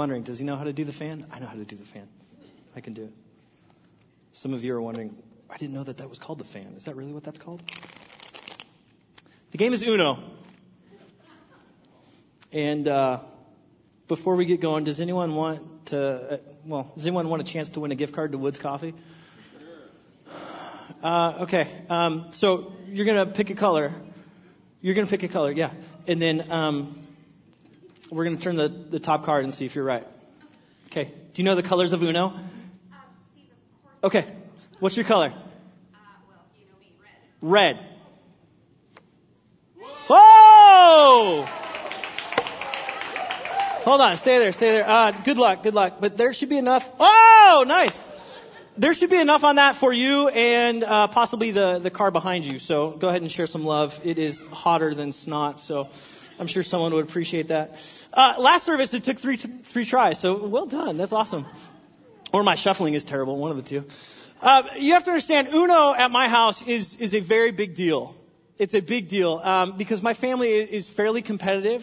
Wondering, does he know how to do the fan? I know how to do the fan. I can do it. Some of you are wondering, I didn't know that that was called the fan. Is that really what that's called? The game is Uno. And uh, before we get going, does anyone want to? Uh, well, does anyone want a chance to win a gift card to Woods Coffee? Uh, okay. Um, so you're gonna pick a color. You're gonna pick a color, yeah. And then um, we're gonna turn the, the top card and see if you're right. Okay. Do you know the colors of Uno? Okay. What's your color? Red. Whoa! Hold on, stay there, stay there. Uh, good luck, good luck. But there should be enough. Oh, nice. There should be enough on that for you and uh, possibly the the car behind you. So go ahead and share some love. It is hotter than snot, so I'm sure someone would appreciate that. Uh, last service it took three three tries, so well done. That's awesome. Or my shuffling is terrible, one of the two. Uh, you have to understand, Uno at my house is is a very big deal it's a big deal um, because my family is fairly competitive,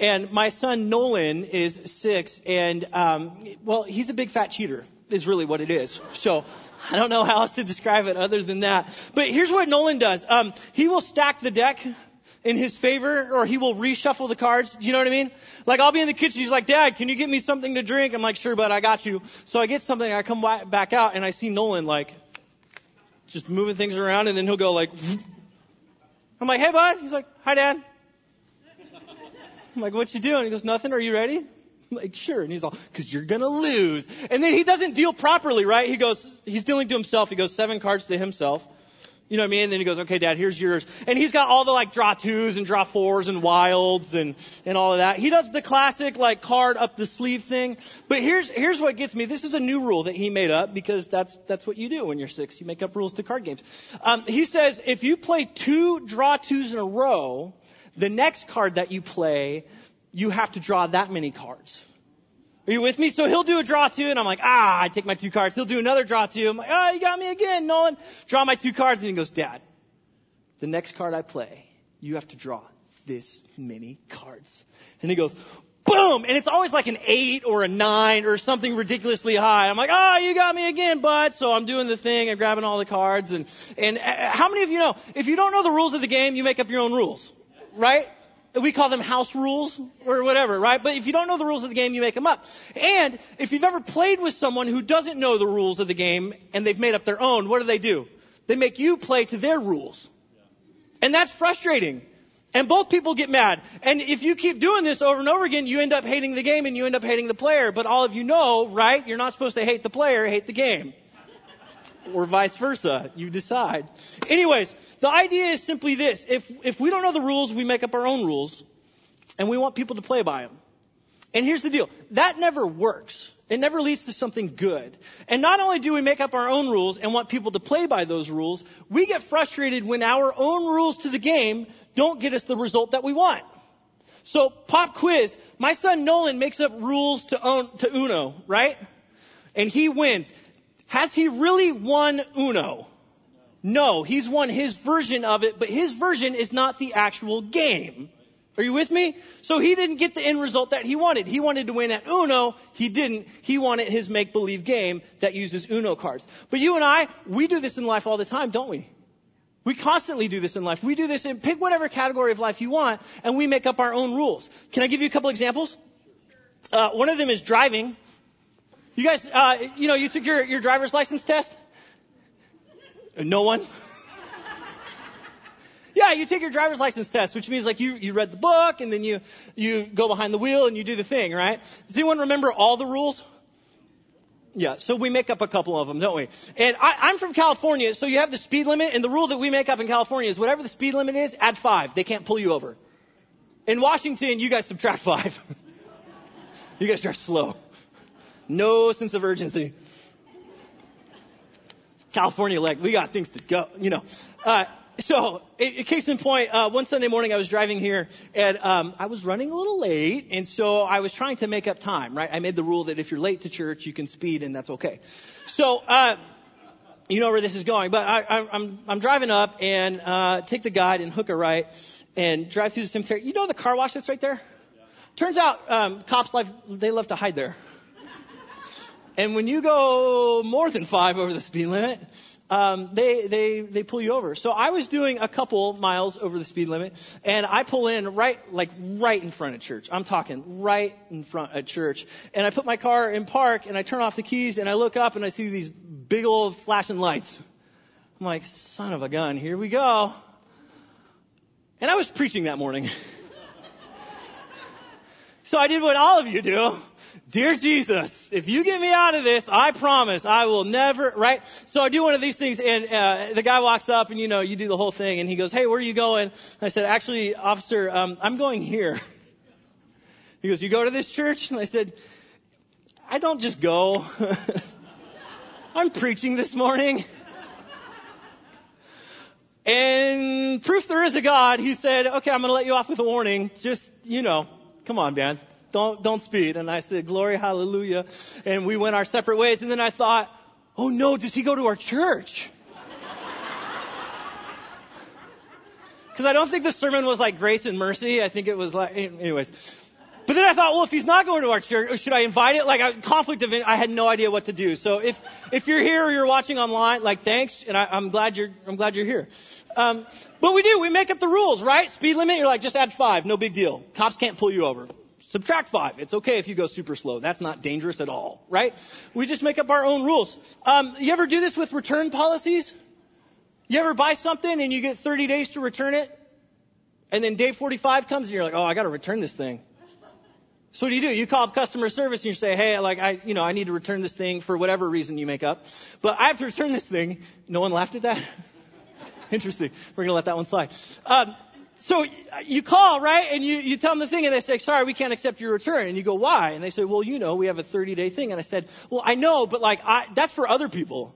and my son Nolan is six, and um, well, he's a big fat cheater. Is really what it is. So I don't know how else to describe it other than that. But here's what Nolan does. Um, he will stack the deck in his favor, or he will reshuffle the cards. Do you know what I mean? Like I'll be in the kitchen. He's like, Dad, can you get me something to drink? I'm like, Sure, but I got you. So I get something. I come back out, and I see Nolan like just moving things around, and then he'll go like. I'm like, hey, bud. He's like, hi, dad. I'm like, what you doing? He goes, nothing. Are you ready? I'm like, sure. And he's all, cause you're gonna lose. And then he doesn't deal properly, right? He goes, he's dealing to himself. He goes seven cards to himself. You know what I mean? And then he goes, okay, dad, here's yours. And he's got all the like draw twos and draw fours and wilds and, and all of that. He does the classic like card up the sleeve thing. But here's, here's what gets me. This is a new rule that he made up because that's, that's what you do when you're six. You make up rules to card games. Um, he says if you play two draw twos in a row, the next card that you play, you have to draw that many cards. Are you with me? So he'll do a draw two, and I'm like, ah, I take my two cards. He'll do another draw two. I'm like, ah, oh, you got me again, Nolan. Draw my two cards, and he goes, Dad, the next card I play, you have to draw this many cards. And he goes, boom! And it's always like an eight or a nine or something ridiculously high. I'm like, oh, you got me again, bud. So I'm doing the thing and grabbing all the cards. And, and uh, how many of you know, if you don't know the rules of the game, you make up your own rules, right? We call them house rules or whatever, right? But if you don't know the rules of the game, you make them up. And if you've ever played with someone who doesn't know the rules of the game and they've made up their own, what do they do? They make you play to their rules. And that's frustrating. And both people get mad. And if you keep doing this over and over again, you end up hating the game and you end up hating the player. But all of you know, right? You're not supposed to hate the player, hate the game or vice versa. You decide. Anyways, the idea is simply this. If, if we don't know the rules, we make up our own rules and we want people to play by them. And here's the deal. That never works. It never leads to something good. And not only do we make up our own rules and want people to play by those rules, we get frustrated when our own rules to the game don't get us the result that we want. So, pop quiz. My son Nolan makes up rules to, own, to Uno, right? And he wins. Has he really won Uno? No, he's won his version of it, but his version is not the actual game. Are you with me? So he didn't get the end result that he wanted. He wanted to win at Uno. He didn't. He wanted his make-believe game that uses Uno cards. But you and I, we do this in life all the time, don't we? We constantly do this in life. We do this in, pick whatever category of life you want, and we make up our own rules. Can I give you a couple examples? Uh, one of them is driving. You guys, uh, you know, you took your, your driver's license test? No one? yeah, you take your driver's license test, which means like you, you read the book and then you, you go behind the wheel and you do the thing, right? Does anyone remember all the rules? Yeah, so we make up a couple of them, don't we? And I, I'm from California, so you have the speed limit, and the rule that we make up in California is whatever the speed limit is, add five. They can't pull you over. In Washington, you guys subtract five. you guys drive slow. No sense of urgency. California, like, we got things to go, you know. Uh, so, case in point, uh, one Sunday morning I was driving here and um, I was running a little late, and so I was trying to make up time, right? I made the rule that if you're late to church, you can speed, and that's okay. So, uh, you know where this is going, but I, I, I'm I'm driving up and uh, take the guide and hook a right and drive through the cemetery. You know the car wash that's right there? Turns out, um, cops like they love to hide there. And when you go more than five over the speed limit, um, they they they pull you over. So I was doing a couple miles over the speed limit, and I pull in right like right in front of church. I'm talking right in front of church, and I put my car in park, and I turn off the keys, and I look up, and I see these big old flashing lights. I'm like, son of a gun, here we go. And I was preaching that morning. so I did what all of you do. Dear Jesus, if you get me out of this, I promise I will never, right? So I do one of these things and, uh, the guy walks up and you know, you do the whole thing and he goes, hey, where are you going? And I said, actually, officer, um, I'm going here. He goes, you go to this church? And I said, I don't just go. I'm preaching this morning. And proof there is a God, he said, okay, I'm going to let you off with a warning. Just, you know, come on, man. Don't, don't speed. And I said, glory, hallelujah. And we went our separate ways. And then I thought, oh no, does he go to our church? Because I don't think the sermon was like grace and mercy. I think it was like, anyways. But then I thought, well, if he's not going to our church, should I invite it? Like a conflict of, I had no idea what to do. So if, if you're here or you're watching online, like thanks, and I, I'm glad you're, I'm glad you're here. Um, but we do, we make up the rules, right? Speed limit, you're like, just add five, no big deal. Cops can't pull you over. Subtract five. It's okay if you go super slow. That's not dangerous at all, right? We just make up our own rules. Um, you ever do this with return policies? You ever buy something and you get 30 days to return it? And then day 45 comes and you're like, oh, I gotta return this thing. So what do you do? You call up customer service and you say, hey, like I, you know, I need to return this thing for whatever reason you make up. But I have to return this thing. No one laughed at that? Interesting. We're gonna let that one slide. Um, so you call, right? And you, you tell them the thing and they say, sorry, we can't accept your return. And you go, why? And they say, well, you know, we have a 30 day thing. And I said, well, I know, but like, I, that's for other people.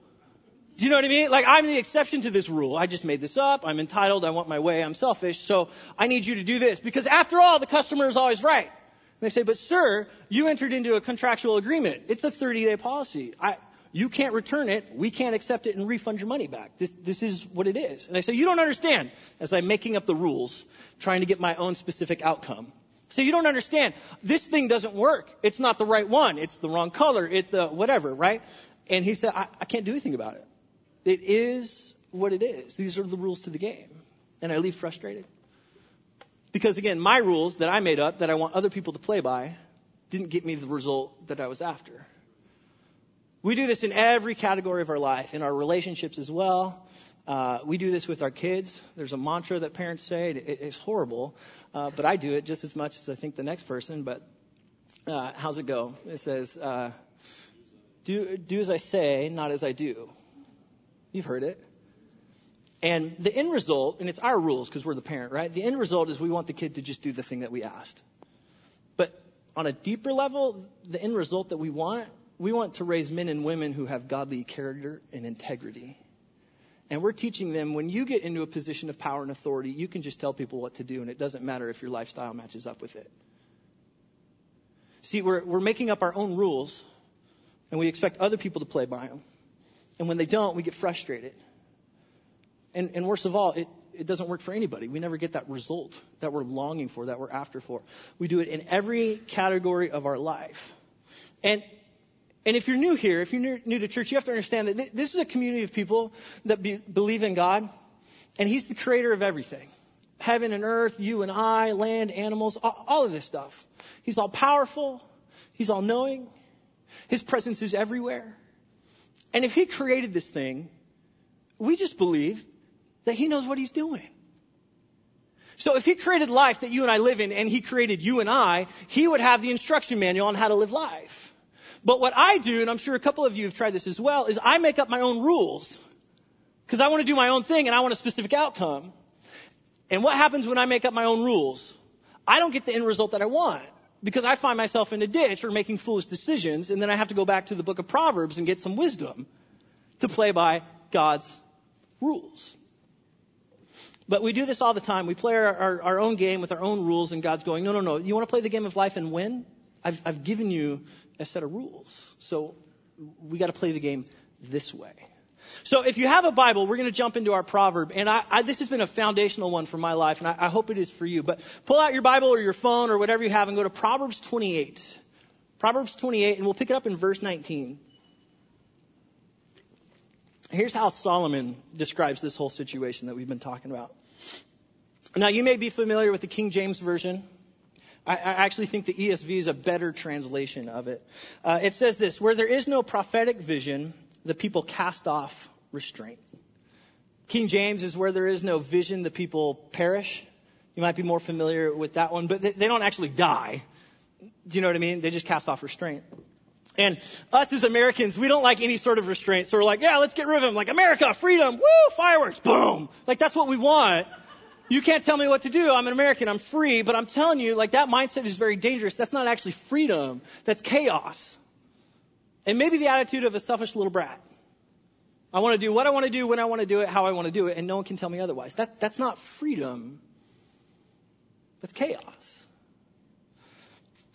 Do you know what I mean? Like, I'm the exception to this rule. I just made this up. I'm entitled. I want my way. I'm selfish. So I need you to do this. Because after all, the customer is always right. And they say, but sir, you entered into a contractual agreement. It's a 30 day policy. I, you can't return it. We can't accept it and refund your money back. This, this is what it is. And I say, you don't understand. As I'm making up the rules, trying to get my own specific outcome. So you don't understand. This thing doesn't work. It's not the right one. It's the wrong color. It the whatever, right? And he said, I, I can't do anything about it. It is what it is. These are the rules to the game. And I leave frustrated. Because again, my rules that I made up that I want other people to play by didn't get me the result that I was after. We do this in every category of our life, in our relationships as well. Uh, we do this with our kids. There's a mantra that parents say. It, it's horrible, uh, but I do it just as much as I think the next person. But uh, how's it go? It says, uh, "Do do as I say, not as I do." You've heard it. And the end result, and it's our rules because we're the parent, right? The end result is we want the kid to just do the thing that we asked. But on a deeper level, the end result that we want, we want to raise men and women who have godly character and integrity. And we're teaching them when you get into a position of power and authority, you can just tell people what to do, and it doesn't matter if your lifestyle matches up with it. See, we're, we're making up our own rules, and we expect other people to play by them. And when they don't, we get frustrated. And, and worst of all, it, it doesn't work for anybody. We never get that result that we're longing for, that we're after for. We do it in every category of our life. And, and if you're new here, if you're new, to church, you have to understand that th- this is a community of people that be, believe in God, and He's the creator of everything. Heaven and earth, you and I, land, animals, all, all of this stuff. He's all powerful. He's all knowing. His presence is everywhere. And if He created this thing, we just believe that He knows what He's doing. So if He created life that you and I live in and He created you and I, He would have the instruction manual on how to live life. But what I do, and I'm sure a couple of you have tried this as well, is I make up my own rules. Because I want to do my own thing and I want a specific outcome. And what happens when I make up my own rules? I don't get the end result that I want. Because I find myself in a ditch or making foolish decisions, and then I have to go back to the book of Proverbs and get some wisdom to play by God's rules. But we do this all the time. We play our, our, our, own game with our own rules, and God's going, no, no, no. You want to play the game of life and win? I've, I've given you a set of rules. So we got to play the game this way. So if you have a Bible, we're going to jump into our proverb. And I, I, this has been a foundational one for my life, and I, I hope it is for you. But pull out your Bible or your phone or whatever you have and go to Proverbs 28. Proverbs 28, and we'll pick it up in verse 19. Here's how Solomon describes this whole situation that we've been talking about. Now, you may be familiar with the King James Version. I, actually think the ESV is a better translation of it. Uh, it says this Where there is no prophetic vision, the people cast off restraint. King James is where there is no vision, the people perish. You might be more familiar with that one, but they, they don't actually die. Do you know what I mean? They just cast off restraint. And us as Americans, we don't like any sort of restraint. So we're like, yeah, let's get rid of them. Like America, freedom, woo, fireworks, boom. Like that's what we want. You can't tell me what to do. I'm an American. I'm free. But I'm telling you, like that mindset is very dangerous. That's not actually freedom. That's chaos. And maybe the attitude of a selfish little brat. I want to do what I want to do, when I want to do it, how I want to do it, and no one can tell me otherwise. That, that's not freedom. That's chaos.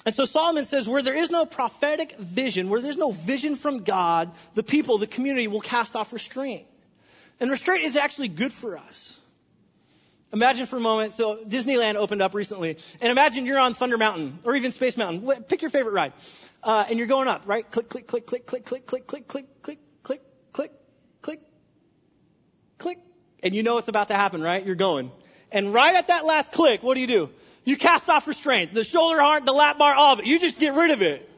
And so Solomon says, where there is no prophetic vision, where there's no vision from God, the people, the community will cast off restraint. And restraint is actually good for us. Imagine for a moment, so Disneyland opened up recently, and imagine you're on Thunder Mountain, or even Space Mountain. Pick your favorite ride. Uh, and you're going up, right? Click, click, click, click, click, click, click, click, click, click, click, click, click, click. And you know what's about to happen, right? You're going. And right at that last click, what do you do? You cast off restraint. The shoulder harp, the lap bar, all of it. You just get rid of it.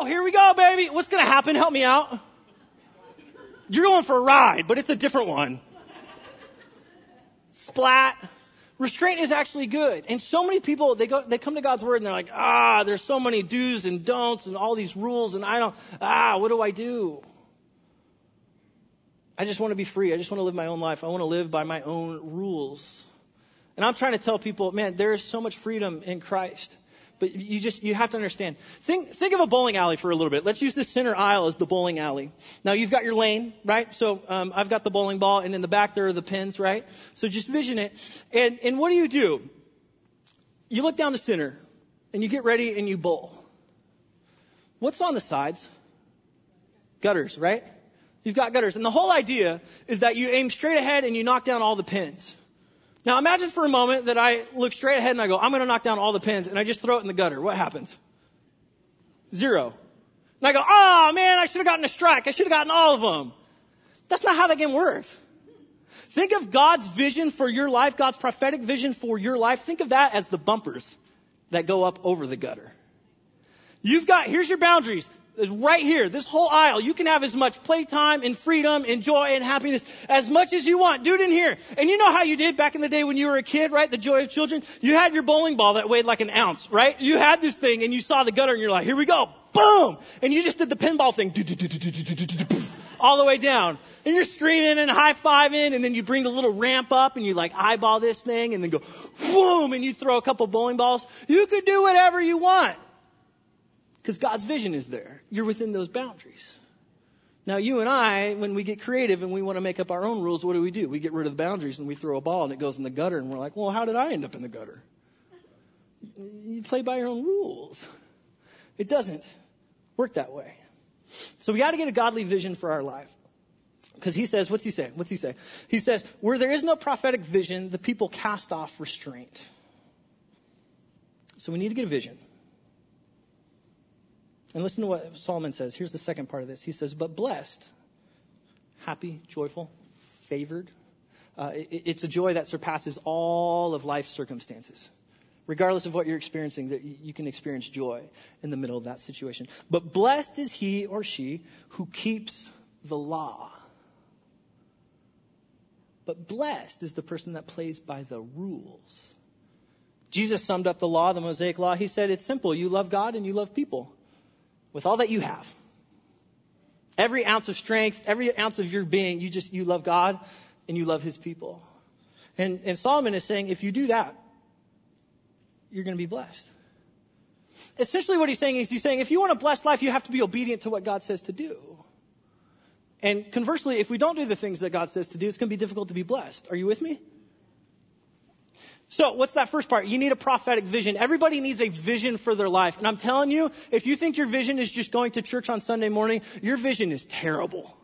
Woo! Here we go, baby. What's gonna happen? Help me out. You're going for a ride, but it's a different one. Splat. Restraint is actually good. And so many people, they go, they come to God's word and they're like, ah, there's so many do's and don'ts and all these rules and I don't, ah, what do I do? I just want to be free. I just want to live my own life. I want to live by my own rules. And I'm trying to tell people, man, there is so much freedom in Christ. But you just, you have to understand. Think, think of a bowling alley for a little bit. Let's use the center aisle as the bowling alley. Now you've got your lane, right? So, um, I've got the bowling ball and in the back there are the pins, right? So just vision it. And, and what do you do? You look down the center and you get ready and you bowl. What's on the sides? Gutters, right? You've got gutters. And the whole idea is that you aim straight ahead and you knock down all the pins. Now imagine for a moment that I look straight ahead and I go, I'm going to knock down all the pins and I just throw it in the gutter. What happens? Zero. And I go, oh man, I should have gotten a strike. I should have gotten all of them. That's not how that game works. Think of God's vision for your life, God's prophetic vision for your life. Think of that as the bumpers that go up over the gutter. You've got, here's your boundaries is right here, this whole aisle. You can have as much playtime and freedom and joy and happiness as much as you want. Do it in here. And you know how you did back in the day when you were a kid, right? The joy of children. You had your bowling ball that weighed like an ounce, right? You had this thing and you saw the gutter and you're like, here we go. Boom! And you just did the pinball thing. All the way down. And you're screaming and high-fiving and then you bring the little ramp up and you like eyeball this thing and then go, boom! And you throw a couple bowling balls. You could do whatever you want. Because God's vision is there. You're within those boundaries. Now, you and I, when we get creative and we want to make up our own rules, what do we do? We get rid of the boundaries and we throw a ball and it goes in the gutter and we're like, well, how did I end up in the gutter? You play by your own rules. It doesn't work that way. So we got to get a godly vision for our life. Because he says, what's he say? What's he say? He says, where there is no prophetic vision, the people cast off restraint. So we need to get a vision. And listen to what Solomon says. Here's the second part of this. He says, But blessed, happy, joyful, favored. Uh, it, it's a joy that surpasses all of life's circumstances. Regardless of what you're experiencing, that you can experience joy in the middle of that situation. But blessed is he or she who keeps the law. But blessed is the person that plays by the rules. Jesus summed up the law, the Mosaic law. He said, It's simple. You love God and you love people with all that you have. Every ounce of strength, every ounce of your being, you just, you love God and you love his people. And, and Solomon is saying, if you do that, you're going to be blessed. Essentially what he's saying is he's saying, if you want a blessed life, you have to be obedient to what God says to do. And conversely, if we don't do the things that God says to do, it's going to be difficult to be blessed. Are you with me? So what's that first part? You need a prophetic vision. Everybody needs a vision for their life. And I'm telling you, if you think your vision is just going to church on Sunday morning, your vision is terrible.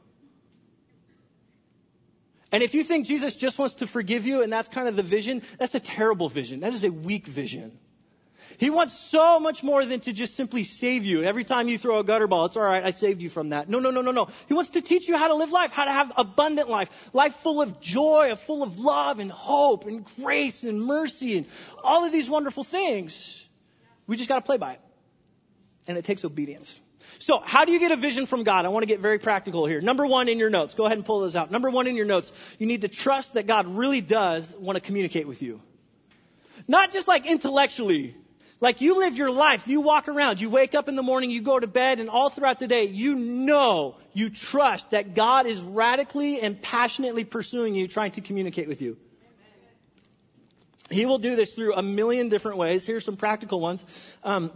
And if you think Jesus just wants to forgive you and that's kind of the vision, that's a terrible vision. That is a weak vision. He wants so much more than to just simply save you. Every time you throw a gutter ball, it's all right, I saved you from that. No, no, no, no, no. He wants to teach you how to live life, how to have abundant life, life full of joy, full of love and hope and grace and mercy and all of these wonderful things. We just got to play by it. And it takes obedience. So, how do you get a vision from God? I want to get very practical here. Number one in your notes. Go ahead and pull those out. Number one in your notes. You need to trust that God really does want to communicate with you. Not just like intellectually. Like you live your life, you walk around, you wake up in the morning, you go to bed, and all throughout the day, you know, you trust that God is radically and passionately pursuing you, trying to communicate with you. He will do this through a million different ways. Here's some practical ones. Um,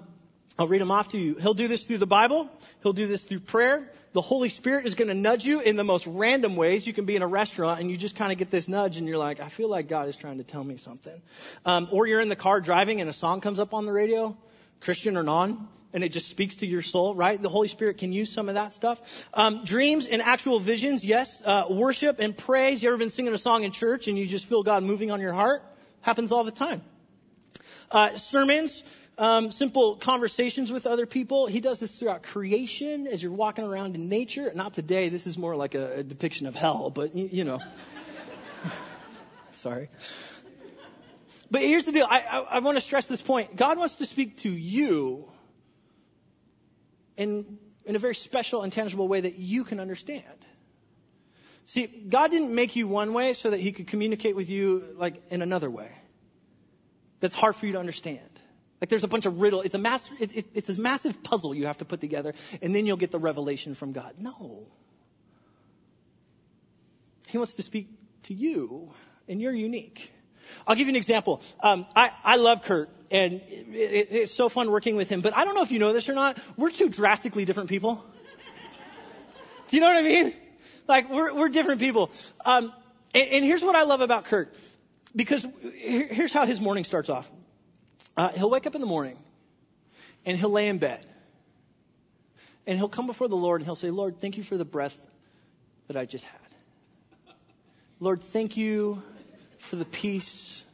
I'll read them off to you. He'll do this through the Bible. He'll do this through prayer. The Holy Spirit is going to nudge you in the most random ways. You can be in a restaurant and you just kind of get this nudge and you're like, I feel like God is trying to tell me something. Um, or you're in the car driving and a song comes up on the radio, Christian or non, and it just speaks to your soul, right? The Holy Spirit can use some of that stuff. Um, dreams and actual visions, yes. Uh, worship and praise. You ever been singing a song in church and you just feel God moving on your heart? Happens all the time. Uh, sermons, um, simple conversations with other people. He does this throughout creation as you're walking around in nature. Not today. This is more like a, a depiction of hell, but you, you know. Sorry. But here's the deal. I, I, I want to stress this point. God wants to speak to you in, in a very special and tangible way that you can understand. See, God didn't make you one way so that He could communicate with you like in another way. That's hard for you to understand. Like there's a bunch of riddle. It's a mass, it, it, it's a massive puzzle you have to put together, and then you'll get the revelation from God. No. He wants to speak to you, and you're unique. I'll give you an example. Um, I, I love Kurt, and it, it's so fun working with him. But I don't know if you know this or not. We're two drastically different people. Do you know what I mean? Like we're we're different people. Um, and, and here's what I love about Kurt, because here's how his morning starts off. Uh, he'll wake up in the morning and he'll lay in bed. And he'll come before the Lord and he'll say, Lord, thank you for the breath that I just had. Lord, thank you for the peace,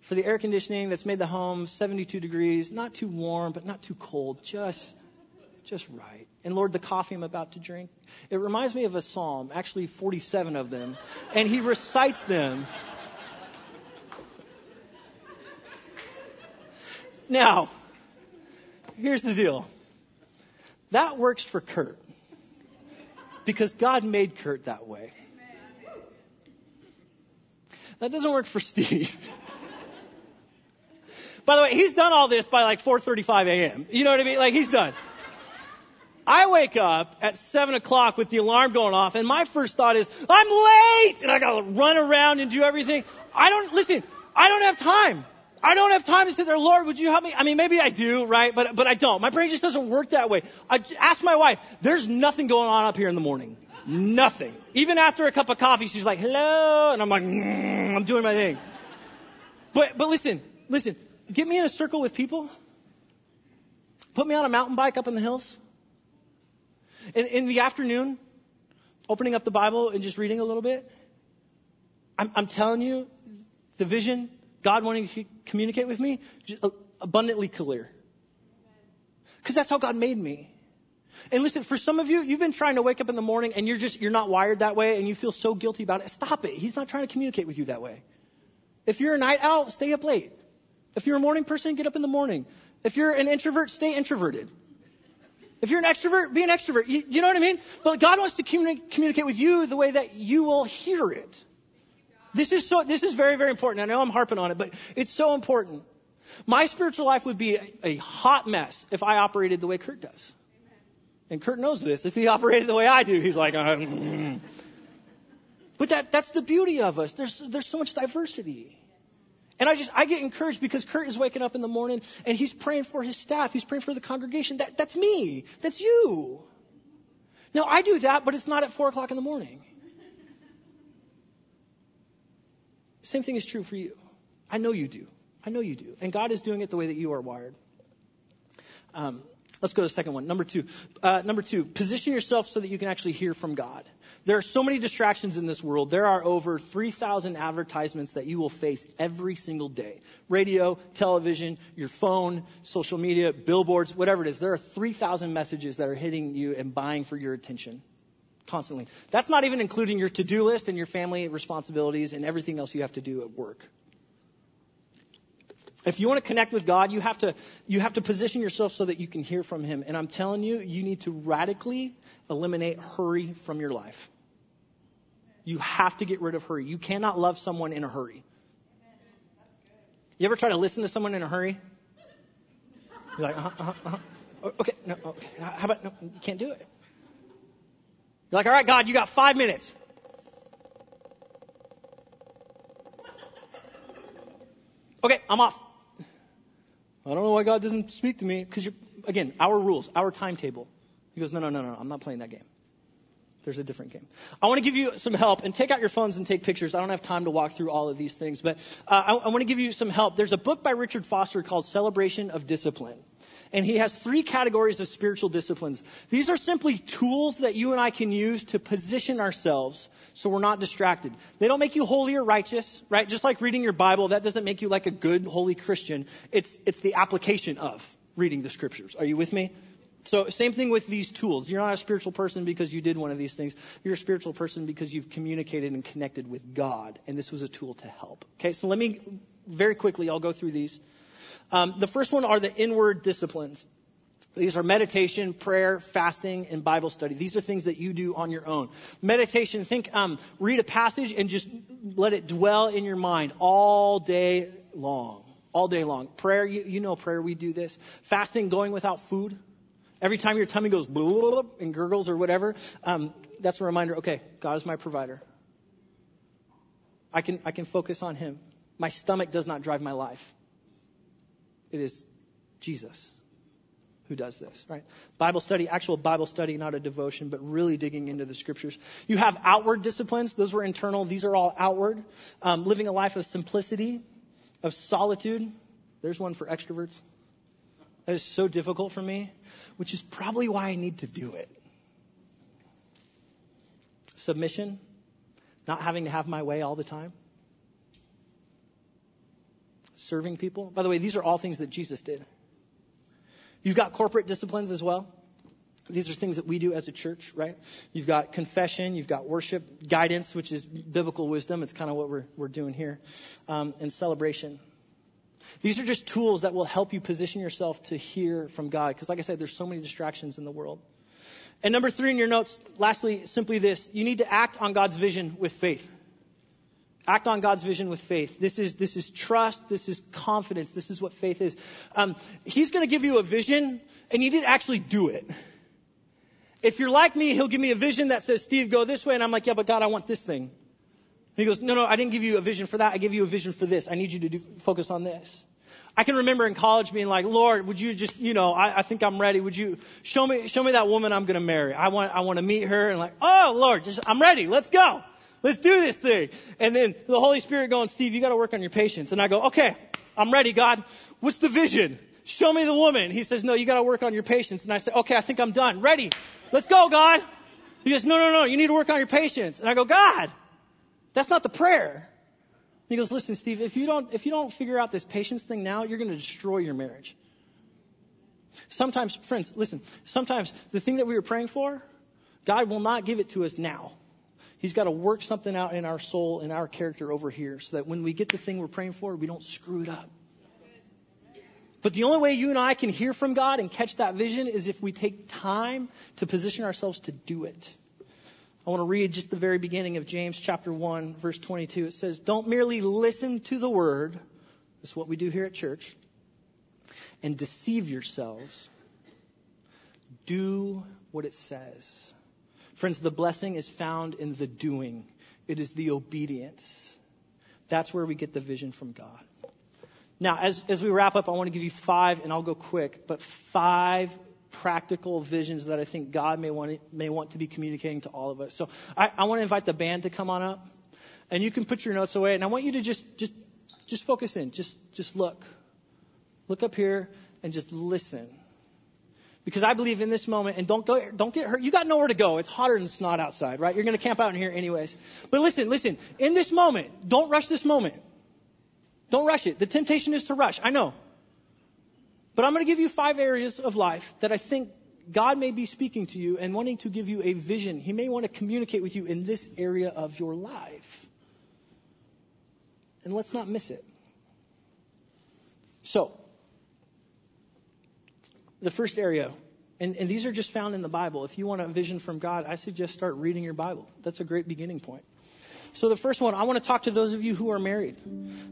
for the air conditioning that's made the home 72 degrees, not too warm, but not too cold, just, just right. And Lord, the coffee I'm about to drink, it reminds me of a psalm, actually 47 of them, and he recites them Now, here's the deal. That works for Kurt. Because God made Kurt that way. That doesn't work for Steve. by the way, he's done all this by like 4:35 a.m. You know what I mean? Like he's done. I wake up at seven o'clock with the alarm going off, and my first thought is, I'm late, and I gotta run around and do everything. I don't listen. I don't have time. I don't have time to sit there, Lord, would you help me? I mean, maybe I do, right? But, but I don't. My brain just doesn't work that way. I ask my wife, there's nothing going on up here in the morning. Nothing. Even after a cup of coffee, she's like, hello. And I'm like, mm, I'm doing my thing. But, but listen, listen, get me in a circle with people. Put me on a mountain bike up in the hills. In, in the afternoon, opening up the Bible and just reading a little bit. I'm, I'm telling you, the vision God wanting to communicate with me, abundantly clear. Because that's how God made me. And listen, for some of you, you've been trying to wake up in the morning and you're just, you're not wired that way and you feel so guilty about it. Stop it. He's not trying to communicate with you that way. If you're a night owl, stay up late. If you're a morning person, get up in the morning. If you're an introvert, stay introverted. If you're an extrovert, be an extrovert. You, you know what I mean? But God wants to communi- communicate with you the way that you will hear it. This is so, this is very, very important. I know I'm harping on it, but it's so important. My spiritual life would be a, a hot mess if I operated the way Kurt does. And Kurt knows this. If he operated the way I do, he's like, uh, but that, that's the beauty of us. There's, there's so much diversity. And I just, I get encouraged because Kurt is waking up in the morning and he's praying for his staff. He's praying for the congregation. That, that's me. That's you. Now I do that, but it's not at four o'clock in the morning. Same thing is true for you. I know you do. I know you do. And God is doing it the way that you are wired. Um, Let's go to the second one. Number two. Uh, number two, position yourself so that you can actually hear from God. There are so many distractions in this world. There are over 3,000 advertisements that you will face every single day. Radio, television, your phone, social media, billboards, whatever it is. There are 3,000 messages that are hitting you and buying for your attention constantly. That's not even including your to-do list and your family responsibilities and everything else you have to do at work. If you want to connect with God, you have to you have to position yourself so that you can hear from him. And I'm telling you, you need to radically eliminate hurry from your life. You have to get rid of hurry. You cannot love someone in a hurry. You ever try to listen to someone in a hurry? You're like, uh-huh, uh-huh, uh-huh. Okay, no, okay. How about, no, you can't do it. You're like, all right, God, you got five minutes. Okay, I'm off. I don't know why God doesn't speak to me because again, our rules, our timetable. He goes, no, no, no, no, I'm not playing that game. There's a different game. I want to give you some help and take out your phones and take pictures. I don't have time to walk through all of these things, but uh, I, I want to give you some help. There's a book by Richard Foster called Celebration of Discipline. And he has three categories of spiritual disciplines. These are simply tools that you and I can use to position ourselves so we're not distracted. They don't make you holy or righteous, right? Just like reading your Bible, that doesn't make you like a good, holy Christian. It's, it's the application of reading the scriptures. Are you with me? So same thing with these tools. You're not a spiritual person because you did one of these things. You're a spiritual person because you've communicated and connected with God. And this was a tool to help. Okay, so let me very quickly, I'll go through these. Um, the first one are the inward disciplines. These are meditation, prayer, fasting, and Bible study. These are things that you do on your own. Meditation, think, um, read a passage and just let it dwell in your mind all day long. All day long. Prayer, you, you know prayer, we do this. Fasting, going without food. Every time your tummy goes and gurgles or whatever, um, that's a reminder, okay, God is my provider. I can, I can focus on Him. My stomach does not drive my life. It is Jesus who does this, right? Bible study, actual Bible study, not a devotion, but really digging into the scriptures. You have outward disciplines. Those were internal. These are all outward. Um, living a life of simplicity, of solitude. There's one for extroverts. That is so difficult for me, which is probably why I need to do it. Submission, not having to have my way all the time serving people. By the way, these are all things that Jesus did. You've got corporate disciplines as well. These are things that we do as a church, right? You've got confession, you've got worship, guidance, which is biblical wisdom. It's kind of what we're, we're doing here, um, and celebration. These are just tools that will help you position yourself to hear from God. Because, like I said, there's so many distractions in the world. And number three in your notes, lastly, simply this you need to act on God's vision with faith. Act on God's vision with faith. This is, this is trust. This is confidence. This is what faith is. Um, he's going to give you a vision, and you need to actually do it. If you're like me, he'll give me a vision that says, Steve, go this way. And I'm like, yeah, but God, I want this thing. he goes, no, no, I didn't give you a vision for that. I gave you a vision for this. I need you to do, focus on this. I can remember in college being like, Lord, would you just, you know, I, I think I'm ready. Would you show me, show me that woman I'm going to marry? I want, I want to meet her and like, oh Lord, just, I'm ready. Let's go. Let's do this thing. And then the Holy Spirit going, Steve, you got to work on your patience. And I go, okay, I'm ready, God. What's the vision? Show me the woman. He says, no, you got to work on your patience. And I say, okay, I think I'm done. Ready. Let's go, God. He goes, no, no, no, you need to work on your patience. And I go, God, that's not the prayer. He goes, listen, Steve, if you don't, if you don't figure out this patience thing now, you're going to destroy your marriage. Sometimes, friends, listen, sometimes the thing that we were praying for, God will not give it to us now. He's got to work something out in our soul and our character over here so that when we get the thing we're praying for, we don't screw it up. But the only way you and I can hear from God and catch that vision is if we take time to position ourselves to do it. I want to read just the very beginning of James chapter 1 verse 22. It says, "Don't merely listen to the word, that's what we do here at church, and deceive yourselves. Do what it says." Friends, the blessing is found in the doing. It is the obedience. That's where we get the vision from God. Now, as, as we wrap up, I want to give you five, and I'll go quick, but five practical visions that I think God may want, may want to be communicating to all of us. So I, I want to invite the band to come on up, and you can put your notes away, and I want you to just, just, just focus in. Just, just look. Look up here and just listen. Because I believe in this moment, and don't go, don't get hurt. You got nowhere to go. It's hotter than snot outside, right? You're going to camp out in here anyways. But listen, listen. In this moment, don't rush this moment. Don't rush it. The temptation is to rush. I know. But I'm going to give you five areas of life that I think God may be speaking to you and wanting to give you a vision. He may want to communicate with you in this area of your life. And let's not miss it. So, the first area, and, and these are just found in the Bible. If you want a vision from God, I suggest start reading your Bible. That's a great beginning point. So the first one, I want to talk to those of you who are married.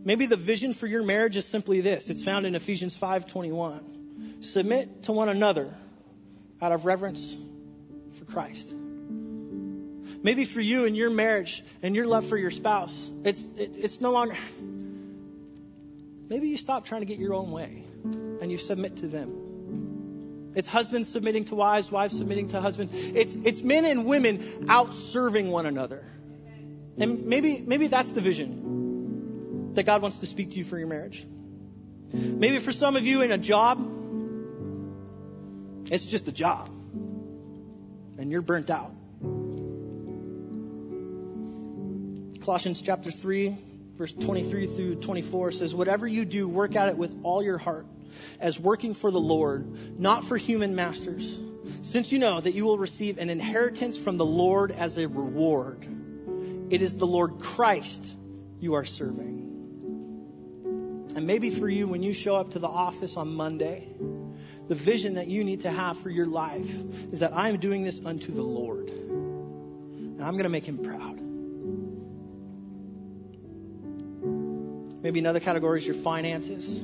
Maybe the vision for your marriage is simply this. It's found in Ephesians 5:21. Submit to one another out of reverence for Christ. Maybe for you and your marriage and your love for your spouse, it's it, it's no longer Maybe you stop trying to get your own way and you submit to them. It's husbands submitting to wives, wives submitting to husbands. It's, it's men and women out serving one another. And maybe, maybe that's the vision that God wants to speak to you for your marriage. Maybe for some of you in a job, it's just a job. And you're burnt out. Colossians chapter 3, verse 23 through 24 says, Whatever you do, work at it with all your heart as working for the Lord, not for human masters, since you know that you will receive an inheritance from the Lord as a reward. It is the Lord Christ you are serving. And maybe for you, when you show up to the office on Monday, the vision that you need to have for your life is that I'm doing this unto the Lord. And I'm going to make him proud. Maybe another category is your finances.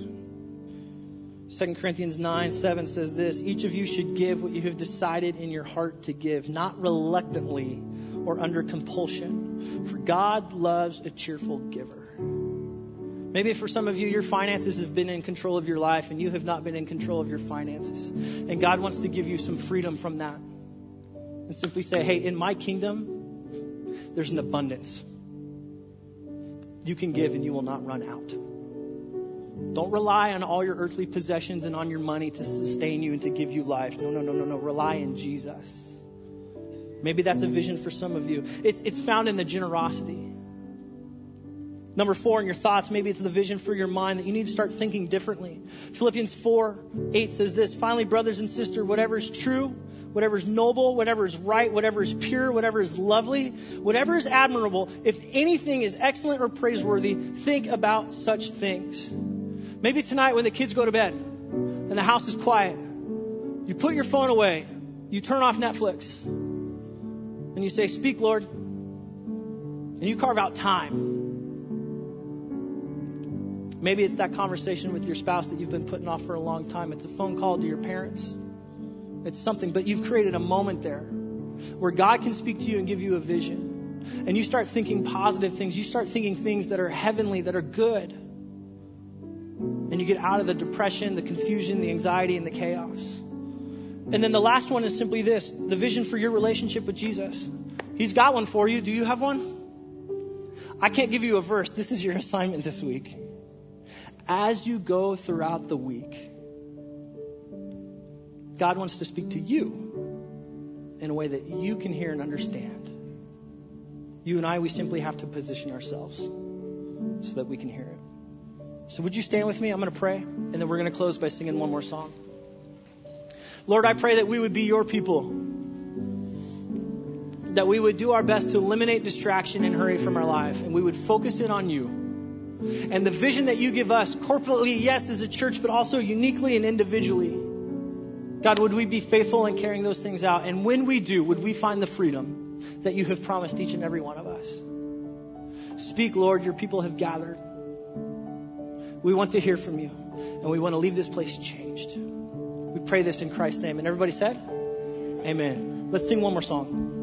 2 Corinthians 9 7 says this Each of you should give what you have decided in your heart to give, not reluctantly or under compulsion, for God loves a cheerful giver. Maybe for some of you, your finances have been in control of your life and you have not been in control of your finances. And God wants to give you some freedom from that. And simply say, hey, in my kingdom, there's an abundance. You can give and you will not run out. Don't rely on all your earthly possessions and on your money to sustain you and to give you life. No, no, no, no, no. Rely in Jesus. Maybe that's a vision for some of you. It's, it's found in the generosity. Number four, in your thoughts, maybe it's the vision for your mind that you need to start thinking differently. Philippians 4 8 says this Finally, brothers and sisters, whatever is true, whatever is noble, whatever is right, whatever is pure, whatever is lovely, whatever is admirable, if anything is excellent or praiseworthy, think about such things. Maybe tonight when the kids go to bed and the house is quiet, you put your phone away, you turn off Netflix, and you say, Speak, Lord. And you carve out time. Maybe it's that conversation with your spouse that you've been putting off for a long time. It's a phone call to your parents. It's something, but you've created a moment there where God can speak to you and give you a vision. And you start thinking positive things. You start thinking things that are heavenly, that are good and you get out of the depression, the confusion, the anxiety, and the chaos. And then the last one is simply this the vision for your relationship with Jesus. He's got one for you. Do you have one? I can't give you a verse. This is your assignment this week. As you go throughout the week, God wants to speak to you in a way that you can hear and understand. You and I, we simply have to position ourselves so that we can hear it. So would you stand with me? I'm going to pray, and then we're going to close by singing one more song. Lord, I pray that we would be your people. That we would do our best to eliminate distraction and hurry from our life, and we would focus it on you. And the vision that you give us, corporately, yes, as a church, but also uniquely and individually. God, would we be faithful in carrying those things out? And when we do, would we find the freedom that you have promised each and every one of us? Speak, Lord, your people have gathered. We want to hear from you, and we want to leave this place changed. We pray this in Christ's name. And everybody said, Amen. Let's sing one more song.